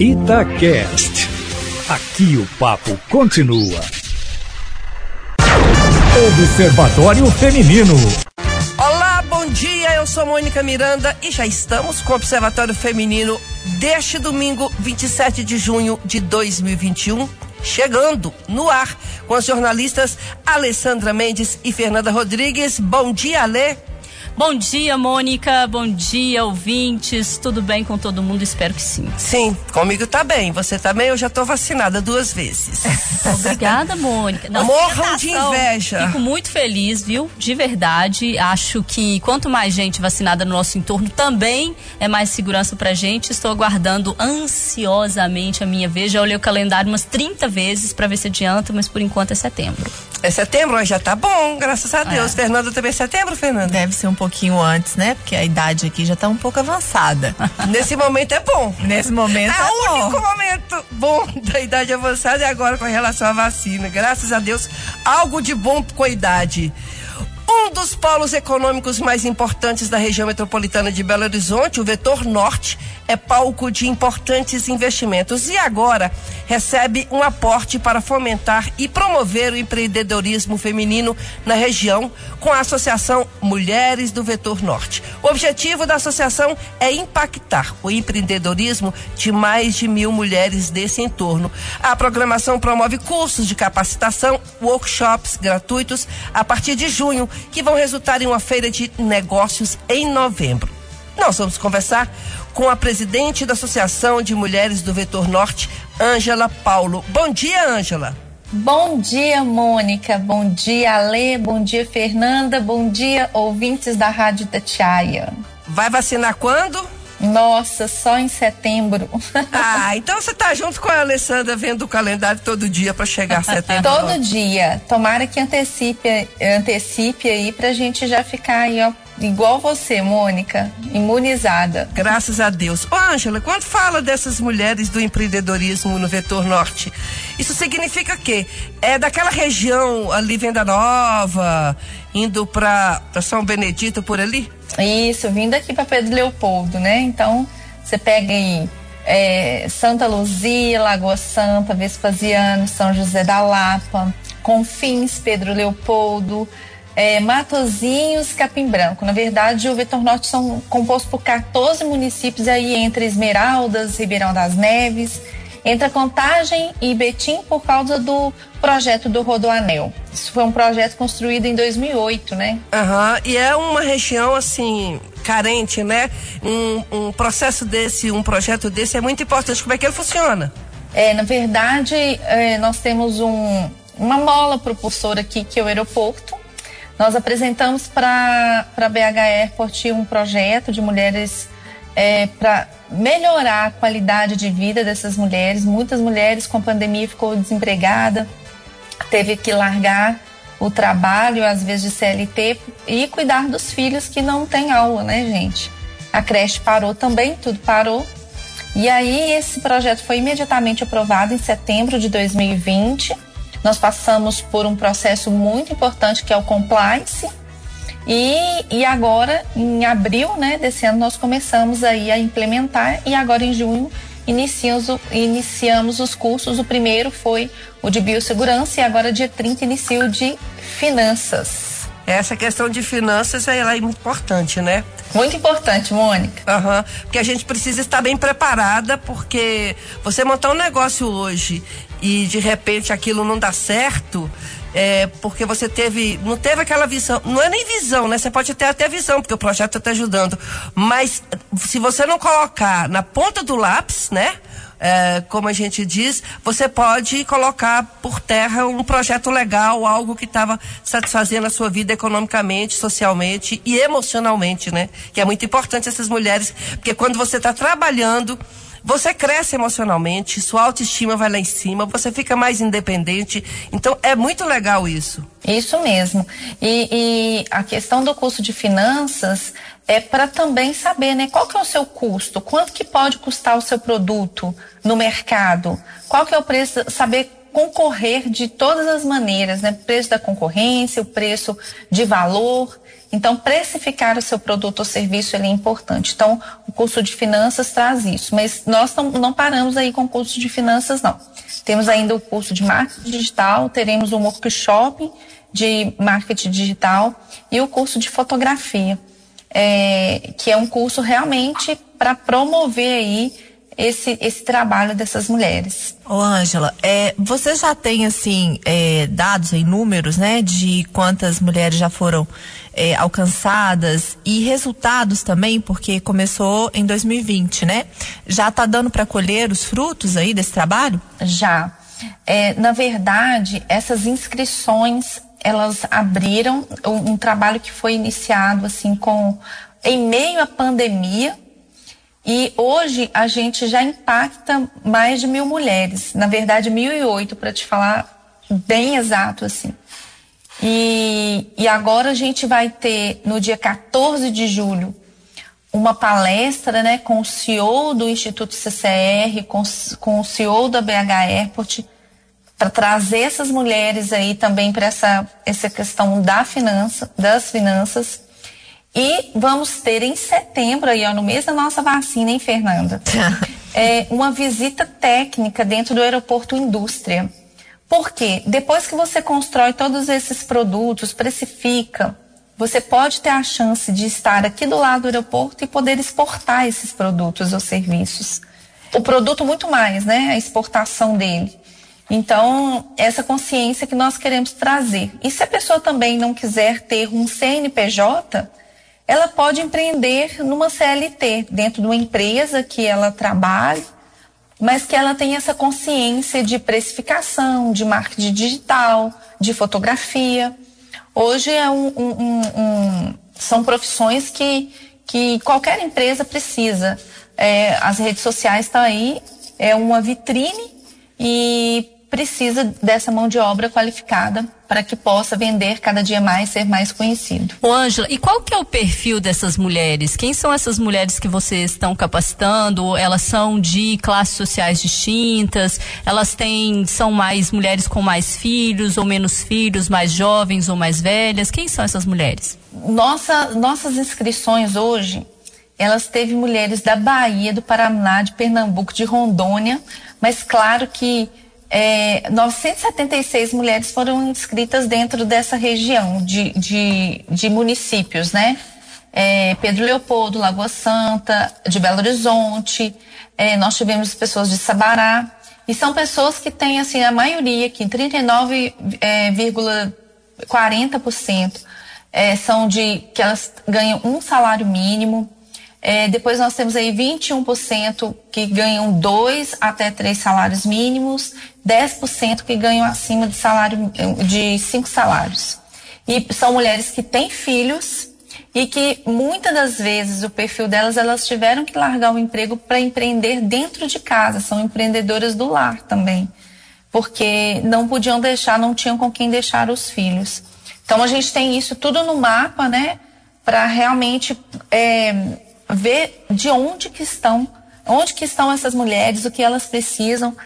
Itacast. Aqui o papo continua. Observatório Feminino. Olá, bom dia. Eu sou Mônica Miranda e já estamos com o Observatório Feminino deste domingo, 27 de junho de 2021 chegando no ar com as jornalistas Alessandra Mendes e Fernanda Rodrigues. Bom dia, Alê. Bom dia, Mônica. Bom dia, ouvintes. Tudo bem com todo mundo? Espero que sim. Sim, comigo tá bem. Você também? Tá eu já tô vacinada duas vezes. Obrigada, Mônica. Não, Morram de inveja. Fico muito feliz, viu? De verdade. Acho que quanto mais gente vacinada no nosso entorno, também é mais segurança pra gente. Estou aguardando ansiosamente a minha vez. Já olhei o calendário umas 30 vezes para ver se adianta, mas por enquanto é setembro. É setembro, já tá bom, graças a Deus. É. Fernanda também é setembro, Fernanda? Deve ser um pouquinho antes, né? Porque a idade aqui já tá um pouco avançada. Nesse momento é bom. Nesse momento é, é o único momento bom da idade avançada e agora com relação à vacina. Graças a Deus, algo de bom com a idade. Um dos polos econômicos mais importantes da região metropolitana de Belo Horizonte, o Vetor Norte, é palco de importantes investimentos e agora recebe um aporte para fomentar e promover o empreendedorismo feminino na região com a Associação Mulheres do Vetor Norte. O objetivo da associação é impactar o empreendedorismo de mais de mil mulheres desse entorno. A programação promove cursos de capacitação, workshops gratuitos a partir de junho que vão resultar em uma feira de negócios em novembro. Nós vamos conversar com a presidente da Associação de Mulheres do Vetor Norte, Ângela Paulo. Bom dia, Ângela. Bom dia, Mônica. Bom dia, Alê. Bom dia, Fernanda. Bom dia, ouvintes da Rádio Tatiaia. Vai vacinar quando? Nossa, só em setembro. Ah, então você tá junto com a Alessandra vendo o calendário todo dia para chegar a setembro. todo dia. Tomara que antecipe, antecipe aí pra gente já ficar aí, ó, igual você, Mônica, imunizada. Graças a Deus. Ô, Ângela, quando fala dessas mulheres do empreendedorismo no Vetor Norte, isso significa que é daquela região ali, Venda Nova, indo para São Benedito por ali? Isso, vindo aqui para Pedro Leopoldo, né? Então, você pega aí é, Santa Luzia, Lagoa Santa, Vespasiano, São José da Lapa, Confins, Pedro Leopoldo, é, Matozinhos, Capim Branco. Na verdade, o Vetor Norte são compostos por 14 municípios aí entre Esmeraldas, Ribeirão das Neves, entre Contagem e Betim por causa do projeto do Rodoanel. Isso foi um projeto construído em 2008, né? Aham, uhum. e é uma região assim carente, né? Um, um processo desse, um projeto desse é muito importante. Como é que ele funciona? É, na verdade, é, nós temos um, uma mola propulsora aqui que é o aeroporto. Nós apresentamos para a BH Airport um projeto de mulheres é, para melhorar a qualidade de vida dessas mulheres. Muitas mulheres com pandemia ficou desempregada, teve que largar o trabalho, às vezes de CLT, e cuidar dos filhos que não têm aula, né, gente? A creche parou também, tudo parou. E aí esse projeto foi imediatamente aprovado em setembro de 2020. Nós passamos por um processo muito importante que é o compliance, e, e agora, em abril né, desse ano, nós começamos aí a implementar e agora em junho iniciamos, iniciamos os cursos. O primeiro foi o de biossegurança e agora dia 30 inicia o de finanças. Essa questão de finanças ela é muito importante, né? Muito importante, Mônica. Uhum, porque a gente precisa estar bem preparada, porque você montar um negócio hoje e de repente aquilo não dá certo, é, porque você teve, não teve aquela visão, não é nem visão, né? Você pode ter até visão, porque o projeto está ajudando, mas se você não colocar na ponta do lápis, né? É, como a gente diz, você pode colocar por terra um projeto legal, algo que estava satisfazendo a sua vida economicamente, socialmente e emocionalmente, né? Que é muito importante essas mulheres, porque quando você está trabalhando você cresce emocionalmente, sua autoestima vai lá em cima, você fica mais independente. Então é muito legal isso. Isso mesmo. E, e a questão do curso de finanças é para também saber, né, qual que é o seu custo, quanto que pode custar o seu produto no mercado, qual que é o preço, saber concorrer de todas as maneiras, né? Preço da concorrência, o preço de valor. Então, precificar o seu produto ou serviço é importante. Então, o curso de finanças traz isso. Mas nós não, não paramos aí com o curso de finanças, não. Temos ainda o curso de marketing digital, teremos um workshop de marketing digital e o curso de fotografia, é, que é um curso realmente para promover aí esse, esse trabalho dessas mulheres. Ô, Ângela, é, você já tem, assim, é, dados em números, né, de quantas mulheres já foram é, alcançadas e resultados também, porque começou em 2020, né? Já está dando para colher os frutos aí desse trabalho? Já. É, na verdade, essas inscrições elas abriram um, um, trabalho que foi iniciado assim com em meio à pandemia e hoje a gente já impacta mais de mil mulheres, na verdade mil e oito para te falar bem exato assim. E, e agora a gente vai ter no dia 14 de julho uma palestra né, com o CEO do Instituto CCR, com, com o CEO da BH Airport, para trazer essas mulheres aí também para essa, essa questão da finança, das finanças. E vamos ter em setembro, aí, ó, no mês da nossa vacina, hein, Fernanda? é, uma visita técnica dentro do aeroporto Indústria. Porque depois que você constrói todos esses produtos, precifica, você pode ter a chance de estar aqui do lado do aeroporto e poder exportar esses produtos ou serviços. O produto muito mais, né? A exportação dele. Então, essa consciência que nós queremos trazer. E se a pessoa também não quiser ter um CNPJ, ela pode empreender numa CLT, dentro de uma empresa que ela trabalhe, mas que ela tenha essa consciência de precificação, de marketing digital, de fotografia. Hoje é um, um, um, são profissões que, que qualquer empresa precisa. É, as redes sociais estão aí, é uma vitrine e precisa dessa mão de obra qualificada para que possa vender cada dia mais, ser mais conhecido. Ô Ângela, e qual que é o perfil dessas mulheres? Quem são essas mulheres que vocês estão capacitando? Elas são de classes sociais distintas? Elas têm, são mais mulheres com mais filhos ou menos filhos, mais jovens ou mais velhas? Quem são essas mulheres? Nossa, nossas inscrições hoje, elas teve mulheres da Bahia, do Paraná, de Pernambuco, de Rondônia, mas claro que é, 976 mulheres foram inscritas dentro dessa região de, de, de municípios, né? É, Pedro Leopoldo, Lagoa Santa, de Belo Horizonte, é, nós tivemos pessoas de Sabará, e são pessoas que têm, assim, a maioria aqui, 39,40% é, é, são de que elas ganham um salário mínimo, é, depois nós temos aí 21% que ganham dois até três salários mínimos, 10% que ganham acima de salário de cinco salários. E são mulheres que têm filhos e que muitas das vezes o perfil delas elas tiveram que largar o emprego para empreender dentro de casa, são empreendedoras do lar também, porque não podiam deixar, não tinham com quem deixar os filhos. Então a gente tem isso tudo no mapa, né, para realmente é, ver de onde que estão, onde que estão essas mulheres, o que elas precisam.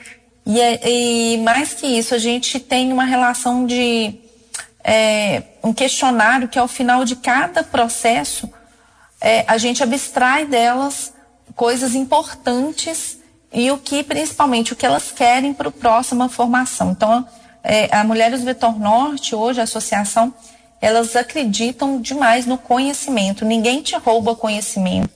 E, é, e mais que isso, a gente tem uma relação de é, um questionário que ao final de cada processo é, a gente abstrai delas coisas importantes e o que principalmente o que elas querem para a próxima formação. Então, é, a Mulheres Vetor Norte, hoje, a associação, elas acreditam demais no conhecimento. Ninguém te rouba conhecimento.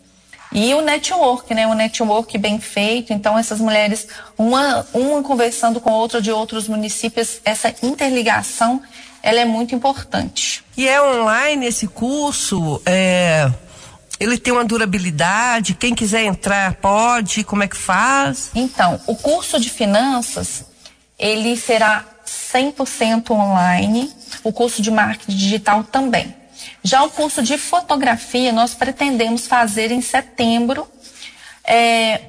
E o network, né? O network bem feito. Então, essas mulheres, uma, uma conversando com outra de outros municípios, essa interligação, ela é muito importante. E é online esse curso? É, ele tem uma durabilidade? Quem quiser entrar pode? Como é que faz? Então, o curso de finanças, ele será 100% online, o curso de marketing digital também. Já o curso de fotografia nós pretendemos fazer em setembro, é,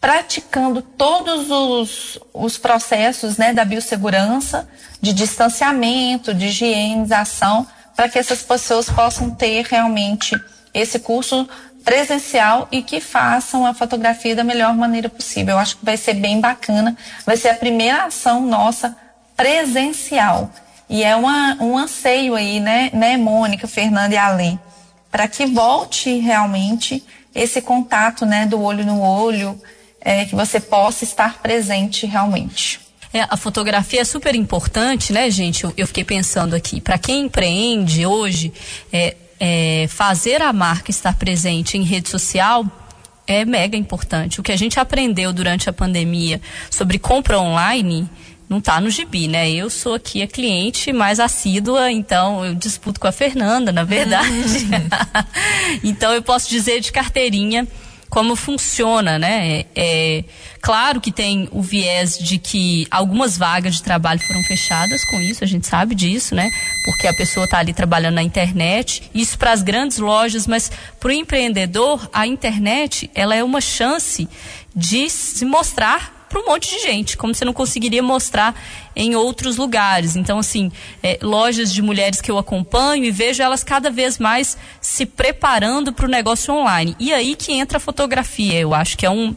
praticando todos os, os processos né, da biossegurança, de distanciamento, de higienização, para que essas pessoas possam ter realmente esse curso presencial e que façam a fotografia da melhor maneira possível. Eu acho que vai ser bem bacana, vai ser a primeira ação nossa presencial. E é uma, um anseio aí, né, né, Mônica, Fernanda e Ale, para que volte realmente esse contato, né, do olho no olho, é, que você possa estar presente realmente. É, a fotografia é super importante, né, gente? Eu, eu fiquei pensando aqui. Para quem empreende hoje, é, é, fazer a marca estar presente em rede social é mega importante. O que a gente aprendeu durante a pandemia sobre compra online não está no gibi, né? Eu sou aqui a cliente mais assídua, então eu disputo com a Fernanda, na verdade. então eu posso dizer de carteirinha como funciona, né? É, é, claro que tem o viés de que algumas vagas de trabalho foram fechadas com isso, a gente sabe disso, né? Porque a pessoa está ali trabalhando na internet, isso para as grandes lojas, mas para o empreendedor, a internet ela é uma chance de se mostrar para um monte de gente, como você não conseguiria mostrar em outros lugares. Então, assim, é, lojas de mulheres que eu acompanho e vejo elas cada vez mais se preparando para o negócio online. E aí que entra a fotografia. Eu acho que é um,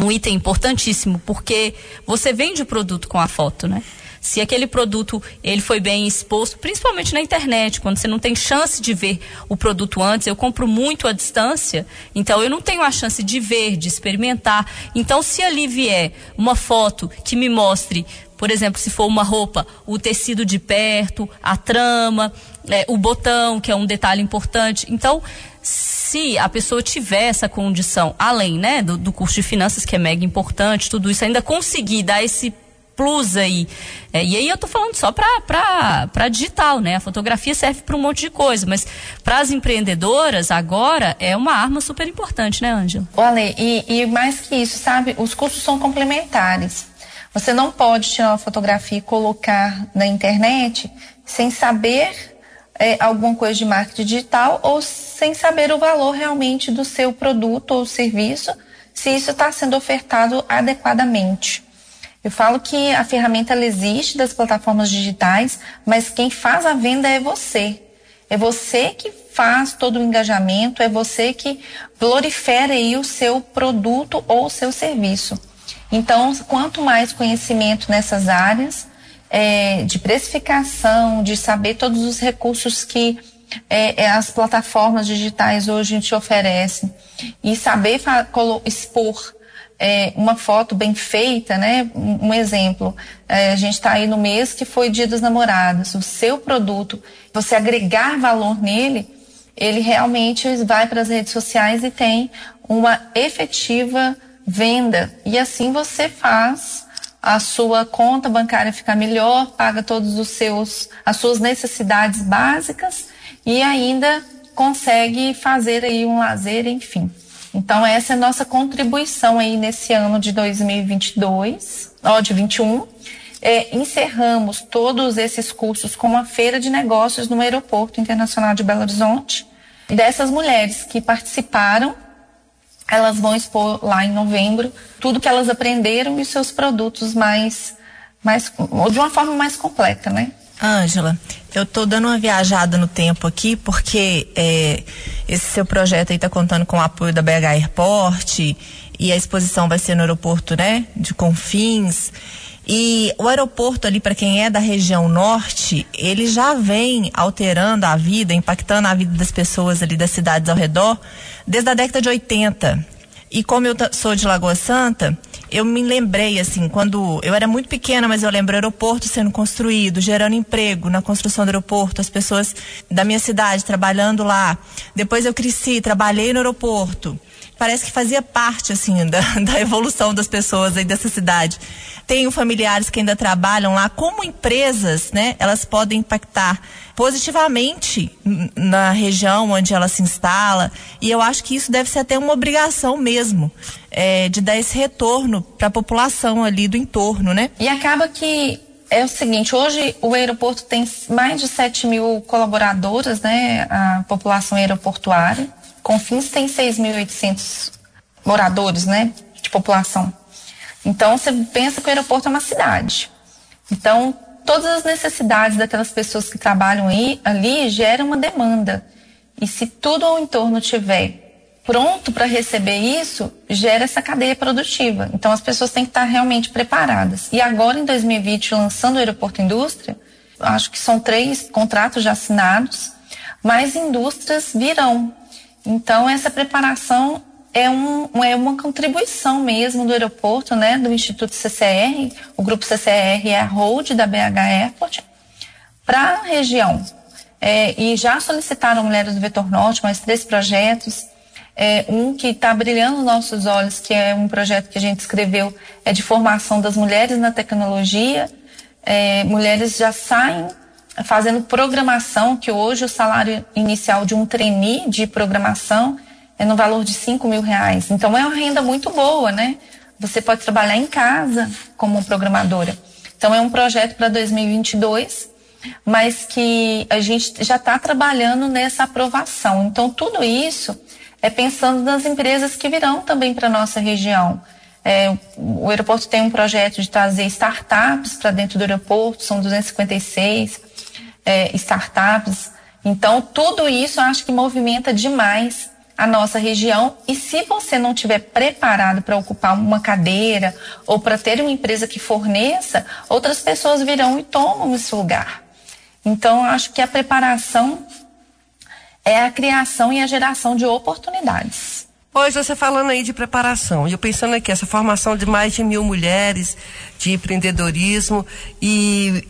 um item importantíssimo, porque você vende o produto com a foto, né? Se aquele produto ele foi bem exposto, principalmente na internet, quando você não tem chance de ver o produto antes, eu compro muito à distância, então eu não tenho a chance de ver, de experimentar. Então, se ali vier uma foto que me mostre, por exemplo, se for uma roupa, o tecido de perto, a trama, é, o botão, que é um detalhe importante. Então, se a pessoa tiver essa condição, além né, do, do curso de finanças, que é mega importante, tudo isso, ainda conseguir dar esse plus aí. É, e aí eu tô falando só para digital, né? A fotografia serve para um monte de coisa, mas para as empreendedoras agora é uma arma super importante, né, Ângela? Olha, e, e mais que isso, sabe? Os cursos são complementares. Você não pode tirar uma fotografia e colocar na internet sem saber é, alguma coisa de marketing digital ou sem saber o valor realmente do seu produto ou serviço, se isso está sendo ofertado adequadamente. Eu falo que a ferramenta existe das plataformas digitais, mas quem faz a venda é você. É você que faz todo o engajamento, é você que glorifera aí o seu produto ou o seu serviço. Então, quanto mais conhecimento nessas áreas é, de precificação, de saber todos os recursos que é, é as plataformas digitais hoje te oferecem e saber expor é, uma foto bem feita, né? Um, um exemplo, é, a gente está aí no mês que foi Dia dos Namorados. O seu produto, você agregar valor nele, ele realmente vai para as redes sociais e tem uma efetiva venda. E assim você faz a sua conta bancária ficar melhor, paga todos os seus as suas necessidades básicas e ainda consegue fazer aí um lazer, enfim. Então, essa é a nossa contribuição aí nesse ano de 2022, ó, de 21. É, encerramos todos esses cursos com uma feira de negócios no Aeroporto Internacional de Belo Horizonte. Dessas mulheres que participaram, elas vão expor lá em novembro tudo que elas aprenderam e seus produtos mais, mais de uma forma mais completa, né? Ângela, eu tô dando uma viajada no tempo aqui, porque é, esse seu projeto aí está contando com o apoio da BH Airport e a exposição vai ser no aeroporto, né, de Confins. E o aeroporto ali, para quem é da região norte, ele já vem alterando a vida, impactando a vida das pessoas ali das cidades ao redor, desde a década de 80. E como eu sou de Lagoa Santa, eu me lembrei, assim, quando eu era muito pequena, mas eu lembro o aeroporto sendo construído, gerando emprego na construção do aeroporto, as pessoas da minha cidade trabalhando lá. Depois eu cresci, trabalhei no aeroporto. Parece que fazia parte, assim, da, da evolução das pessoas aí dessa cidade. Tenho familiares que ainda trabalham lá. Como empresas, né, elas podem impactar positivamente na região onde ela se instala. E eu acho que isso deve ser até uma obrigação mesmo é, de dar esse retorno para a população ali do entorno, né? E acaba que é o seguinte, hoje o aeroporto tem mais de 7 mil colaboradoras, né? A população aeroportuária. Confins tem 6.800 moradores, né? De população. Então, você pensa que o aeroporto é uma cidade. Então, todas as necessidades daquelas pessoas que trabalham aí, ali geram uma demanda. E se tudo ao entorno tiver pronto para receber isso, gera essa cadeia produtiva. Então as pessoas têm que estar realmente preparadas. E agora, em 2020, lançando o Aeroporto Indústria, acho que são três contratos já assinados, mais indústrias virão. Então, essa preparação é, um, é uma contribuição mesmo do aeroporto, né, do Instituto CCR, o grupo CCR é a hold da BH Airport, para a região. É, e já solicitaram Mulheres do Vetor Norte mais três projetos. É, um que está brilhando nos nossos olhos, que é um projeto que a gente escreveu, é de formação das mulheres na tecnologia. É, mulheres já saem fazendo programação, que hoje o salário inicial de um trainee de programação é no valor de 5 mil reais. Então é uma renda muito boa, né? Você pode trabalhar em casa como programadora. Então é um projeto para 2022, mas que a gente já está trabalhando nessa aprovação. Então tudo isso é pensando nas empresas que virão também para nossa região. É, o aeroporto tem um projeto de trazer startups para dentro do aeroporto, são 256 é, startups. Então, tudo isso eu acho que movimenta demais a nossa região. E se você não estiver preparado para ocupar uma cadeira ou para ter uma empresa que forneça, outras pessoas virão e tomam esse lugar. Então, eu acho que a preparação é a criação e a geração de oportunidades. Pois você falando aí de preparação, e eu pensando aqui, essa formação de mais de mil mulheres de empreendedorismo e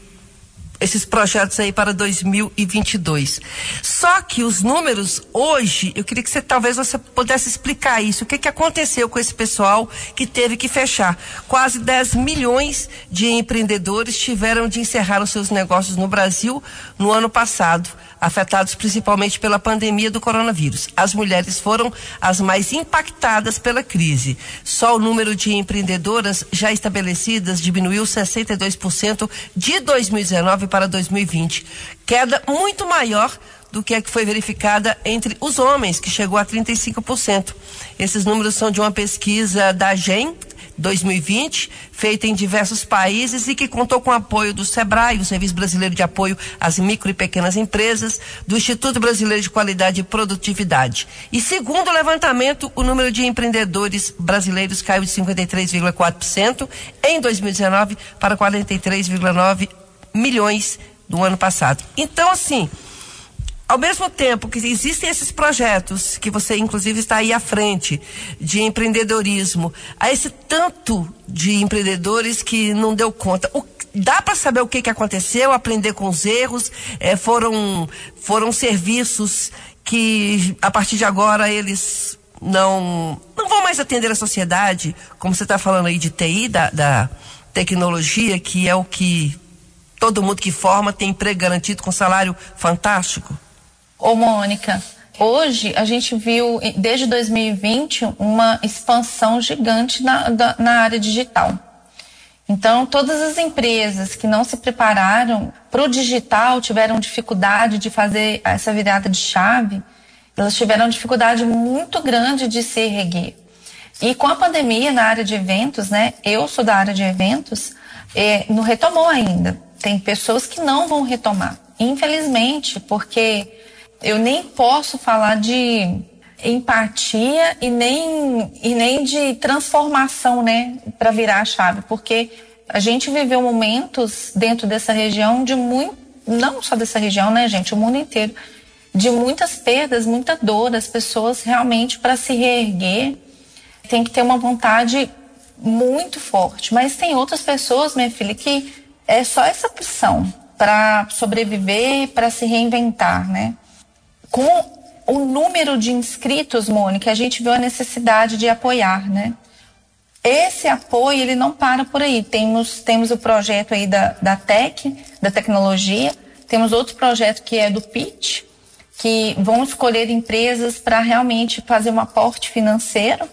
esses projetos aí para 2022. Só que os números hoje, eu queria que você talvez você pudesse explicar isso. O que, que aconteceu com esse pessoal que teve que fechar? Quase 10 milhões de empreendedores tiveram de encerrar os seus negócios no Brasil no ano passado afetados principalmente pela pandemia do coronavírus. As mulheres foram as mais impactadas pela crise. Só o número de empreendedoras já estabelecidas diminuiu 62% de 2019 para 2020, queda muito maior do que a que foi verificada entre os homens, que chegou a 35%. Esses números são de uma pesquisa da GEM, 2020, feita em diversos países e que contou com o apoio do SEBRAE, o Serviço Brasileiro de Apoio às Micro e Pequenas Empresas, do Instituto Brasileiro de Qualidade e Produtividade. E segundo o levantamento, o número de empreendedores brasileiros caiu de 53,4% em 2019 para 43,9 milhões do ano passado. Então, assim, ao mesmo tempo que existem esses projetos, que você inclusive está aí à frente, de empreendedorismo, há esse tanto de empreendedores que não deu conta. O, dá para saber o que, que aconteceu, aprender com os erros, é, foram, foram serviços que a partir de agora eles não, não vão mais atender a sociedade, como você está falando aí de TI, da, da tecnologia, que é o que todo mundo que forma tem emprego garantido com salário fantástico? Ô, Mônica, hoje a gente viu, desde 2020, uma expansão gigante na, na área digital. Então, todas as empresas que não se prepararam para o digital tiveram dificuldade de fazer essa virada de chave, elas tiveram dificuldade muito grande de se erguer. E com a pandemia na área de eventos, né? Eu sou da área de eventos, é, não retomou ainda. Tem pessoas que não vão retomar, infelizmente, porque eu nem posso falar de empatia e nem, e nem de transformação, né, para virar a chave, porque a gente viveu momentos dentro dessa região de muito, não só dessa região, né, gente, o mundo inteiro, de muitas perdas, muita dor das pessoas realmente para se reerguer. Tem que ter uma vontade muito forte, mas tem outras pessoas, minha filha, que é só essa opção para sobreviver, para se reinventar, né? Com o número de inscritos, Mônica, a gente viu a necessidade de apoiar, né? Esse apoio, ele não para por aí. Temos, temos o projeto aí da, da TEC, da tecnologia, temos outro projeto que é do PIT, que vão escolher empresas para realmente fazer um aporte financeiro,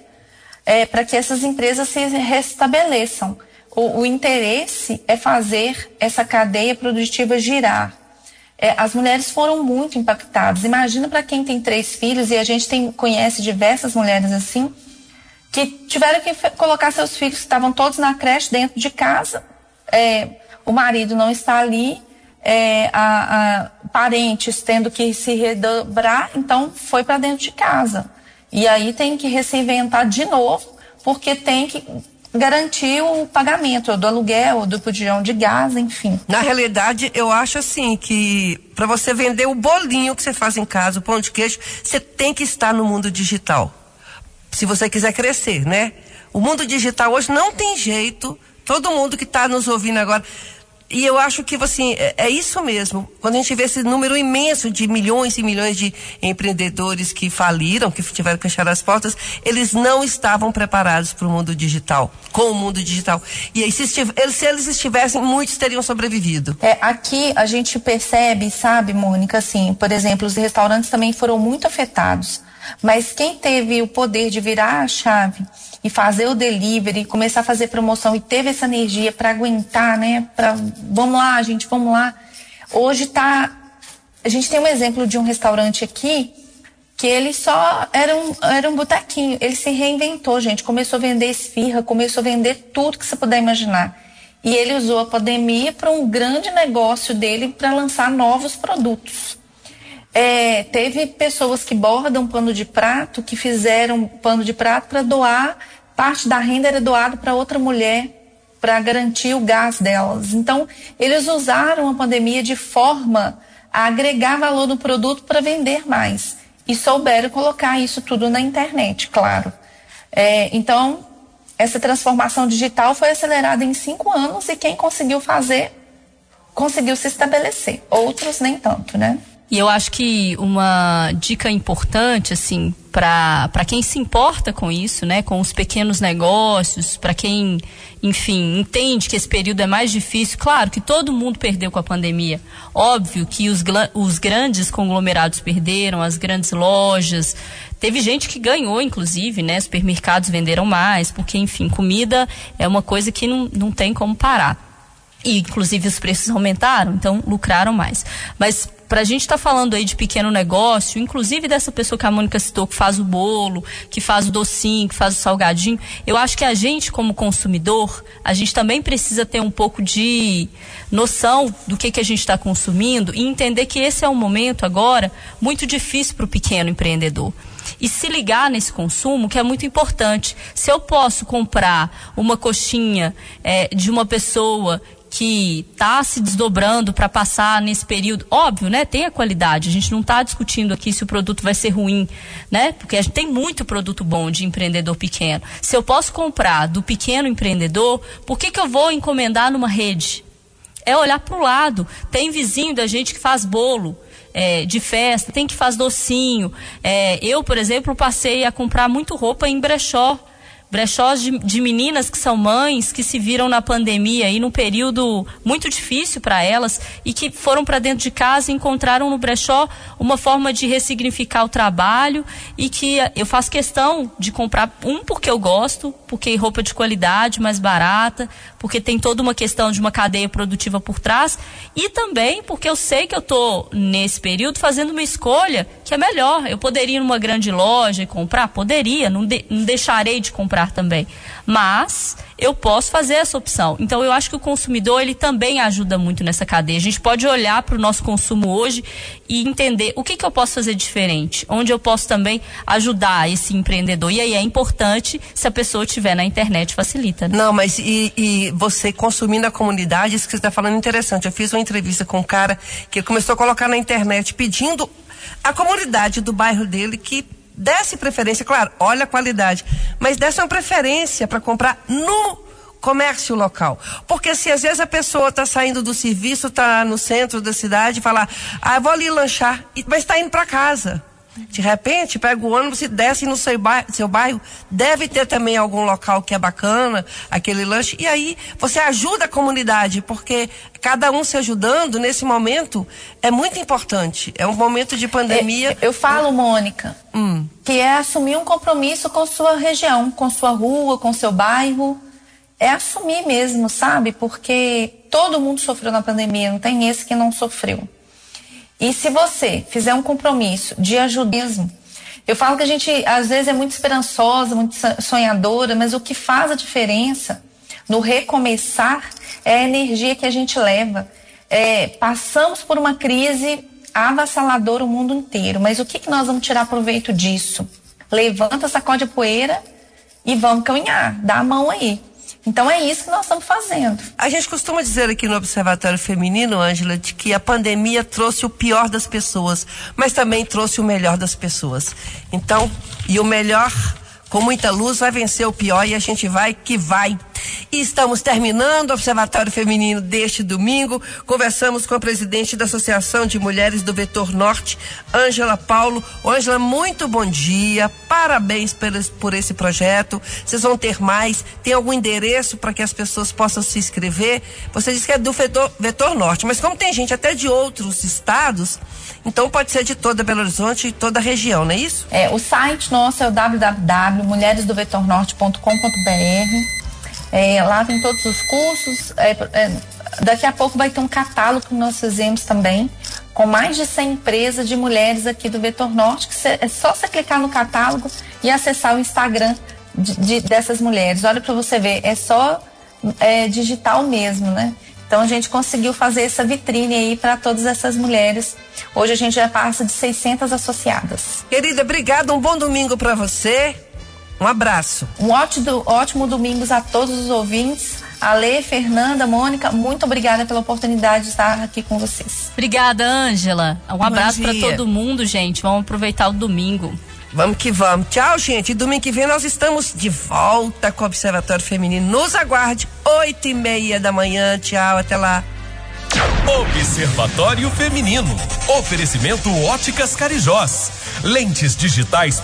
é, para que essas empresas se restabeleçam. O, o interesse é fazer essa cadeia produtiva girar é, as mulheres foram muito impactadas. Imagina para quem tem três filhos, e a gente tem, conhece diversas mulheres assim, que tiveram que colocar seus filhos que estavam todos na creche dentro de casa. É, o marido não está ali, é, a, a, parentes tendo que se redobrar, então foi para dentro de casa. E aí tem que se reinventar de novo, porque tem que garantir o pagamento do aluguel, do pudião de gás, enfim. Na realidade, eu acho assim que para você vender o bolinho que você faz em casa, o pão de queijo, você tem que estar no mundo digital. Se você quiser crescer, né? O mundo digital hoje não tem jeito. Todo mundo que está nos ouvindo agora e eu acho que assim, é, é, isso mesmo. Quando a gente vê esse número imenso de milhões e milhões de empreendedores que faliram, que tiveram que fechar as portas, eles não estavam preparados para o mundo digital, com o mundo digital. E aí, se, eles, se eles estivessem, muitos teriam sobrevivido. É, aqui a gente percebe, sabe, Mônica, assim, por exemplo, os restaurantes também foram muito afetados. Mas quem teve o poder de virar a chave e fazer o delivery, começar a fazer promoção e teve essa energia para aguentar, né? Para vamos lá, gente, vamos lá. Hoje tá a gente tem um exemplo de um restaurante aqui que ele só era um, era um botequinho. Ele se reinventou, gente. Começou a vender esfirra, começou a vender tudo que você puder imaginar. E ele usou a pandemia para um grande negócio dele para lançar novos produtos. É, teve pessoas que bordam pano de prato, que fizeram pano de prato para doar parte da renda era doada para outra mulher para garantir o gás delas. Então, eles usaram a pandemia de forma a agregar valor no produto para vender mais. E souberam colocar isso tudo na internet, claro. É, então, essa transformação digital foi acelerada em cinco anos e quem conseguiu fazer, conseguiu se estabelecer. Outros nem tanto, né? E eu acho que uma dica importante, assim, para quem se importa com isso, né, com os pequenos negócios, para quem, enfim, entende que esse período é mais difícil. Claro que todo mundo perdeu com a pandemia. Óbvio que os, os grandes conglomerados perderam, as grandes lojas. Teve gente que ganhou, inclusive, né? Supermercados venderam mais, porque, enfim, comida é uma coisa que não, não tem como parar. E, inclusive, os preços aumentaram, então lucraram mais. Mas para a gente estar tá falando aí de pequeno negócio, inclusive dessa pessoa que a Mônica citou, que faz o bolo, que faz o docinho, que faz o salgadinho, eu acho que a gente, como consumidor, a gente também precisa ter um pouco de noção do que, que a gente está consumindo e entender que esse é um momento agora muito difícil para o pequeno empreendedor e se ligar nesse consumo, que é muito importante. Se eu posso comprar uma coxinha é, de uma pessoa que está se desdobrando para passar nesse período, óbvio, né? Tem a qualidade. A gente não está discutindo aqui se o produto vai ser ruim, né? Porque a gente tem muito produto bom de empreendedor pequeno. Se eu posso comprar do pequeno empreendedor, por que, que eu vou encomendar numa rede? É olhar para o lado. Tem vizinho da gente que faz bolo. É, de festa, tem que faz docinho. É, eu, por exemplo, passei a comprar muito roupa em brechó brechós de, de, meninas que são mães, que se viram na pandemia e num período muito difícil para elas e que foram para dentro de casa e encontraram no brechó uma forma de ressignificar o trabalho e que eu faço questão de comprar um porque eu gosto, porque roupa de qualidade, mais barata, porque tem toda uma questão de uma cadeia produtiva por trás e também porque eu sei que eu estou nesse período fazendo uma escolha que é melhor. Eu poderia ir numa grande loja e comprar, poderia, não, de, não deixarei de comprar comprar também. Mas eu posso fazer essa opção. Então eu acho que o consumidor ele também ajuda muito nessa cadeia. A gente pode olhar para o nosso consumo hoje e entender o que, que eu posso fazer diferente, onde eu posso também ajudar esse empreendedor. E aí é importante se a pessoa estiver na internet facilita. Né? Não, mas e, e você consumindo a comunidade, isso que você está falando é interessante. Eu fiz uma entrevista com um cara que começou a colocar na internet pedindo a comunidade do bairro dele que desse preferência, claro, olha a qualidade, mas desse uma preferência para comprar no comércio local. Porque se às vezes a pessoa está saindo do serviço, está no centro da cidade e fala, ah, vou ali lanchar, mas está indo para casa. De repente, pega o ônibus e desce no seu bairro, seu bairro. Deve ter também algum local que é bacana, aquele lanche. E aí você ajuda a comunidade, porque cada um se ajudando nesse momento é muito importante. É um momento de pandemia. É, eu falo, Mônica, hum. que é assumir um compromisso com sua região, com sua rua, com seu bairro. É assumir mesmo, sabe? Porque todo mundo sofreu na pandemia, não tem esse que não sofreu. E se você fizer um compromisso de ajudismo, eu falo que a gente às vezes é muito esperançosa, muito sonhadora, mas o que faz a diferença no recomeçar é a energia que a gente leva. É, passamos por uma crise avassaladora o mundo inteiro, mas o que, que nós vamos tirar proveito disso? levanta, sacode a poeira e vamos caminhar, dá a mão aí. Então é isso que nós estamos fazendo. A gente costuma dizer aqui no Observatório Feminino, Ângela, de que a pandemia trouxe o pior das pessoas, mas também trouxe o melhor das pessoas. Então, e o melhor com muita luz, vai vencer o pior e a gente vai que vai. E estamos terminando o Observatório Feminino deste domingo. Conversamos com a presidente da Associação de Mulheres do Vetor Norte, Ângela Paulo. Ângela, muito bom dia. Parabéns por, por esse projeto. Vocês vão ter mais? Tem algum endereço para que as pessoas possam se inscrever? Você disse que é do Vetor Norte, mas como tem gente até de outros estados, então pode ser de toda Belo Horizonte e toda a região, não é isso? É, o site nosso é o www.mulheresdovetornorte.com.br. É, lá tem todos os cursos. É, é, daqui a pouco vai ter um catálogo que nós fizemos também, com mais de 100 empresas de mulheres aqui do Vetor Norte, que cê, é só você clicar no catálogo e acessar o Instagram de, de, dessas mulheres. Olha para você ver, é só é, digital mesmo, né? Então a gente conseguiu fazer essa vitrine aí para todas essas mulheres. Hoje a gente já passa de 600 associadas. Querida, obrigada. Um bom domingo para você. Um abraço. Um ótimo, ótimo domingo a todos os ouvintes. Ale, Fernanda, Mônica, muito obrigada pela oportunidade de estar aqui com vocês. Obrigada, Ângela. Um abraço para todo mundo, gente. Vamos aproveitar o domingo. Vamos que vamos. Tchau, gente. Domingo que vem nós estamos de volta com o Observatório Feminino. Nos aguarde, oito e meia da manhã. Tchau, até lá. Observatório Feminino. Oferecimento Óticas Carijós. Lentes digitais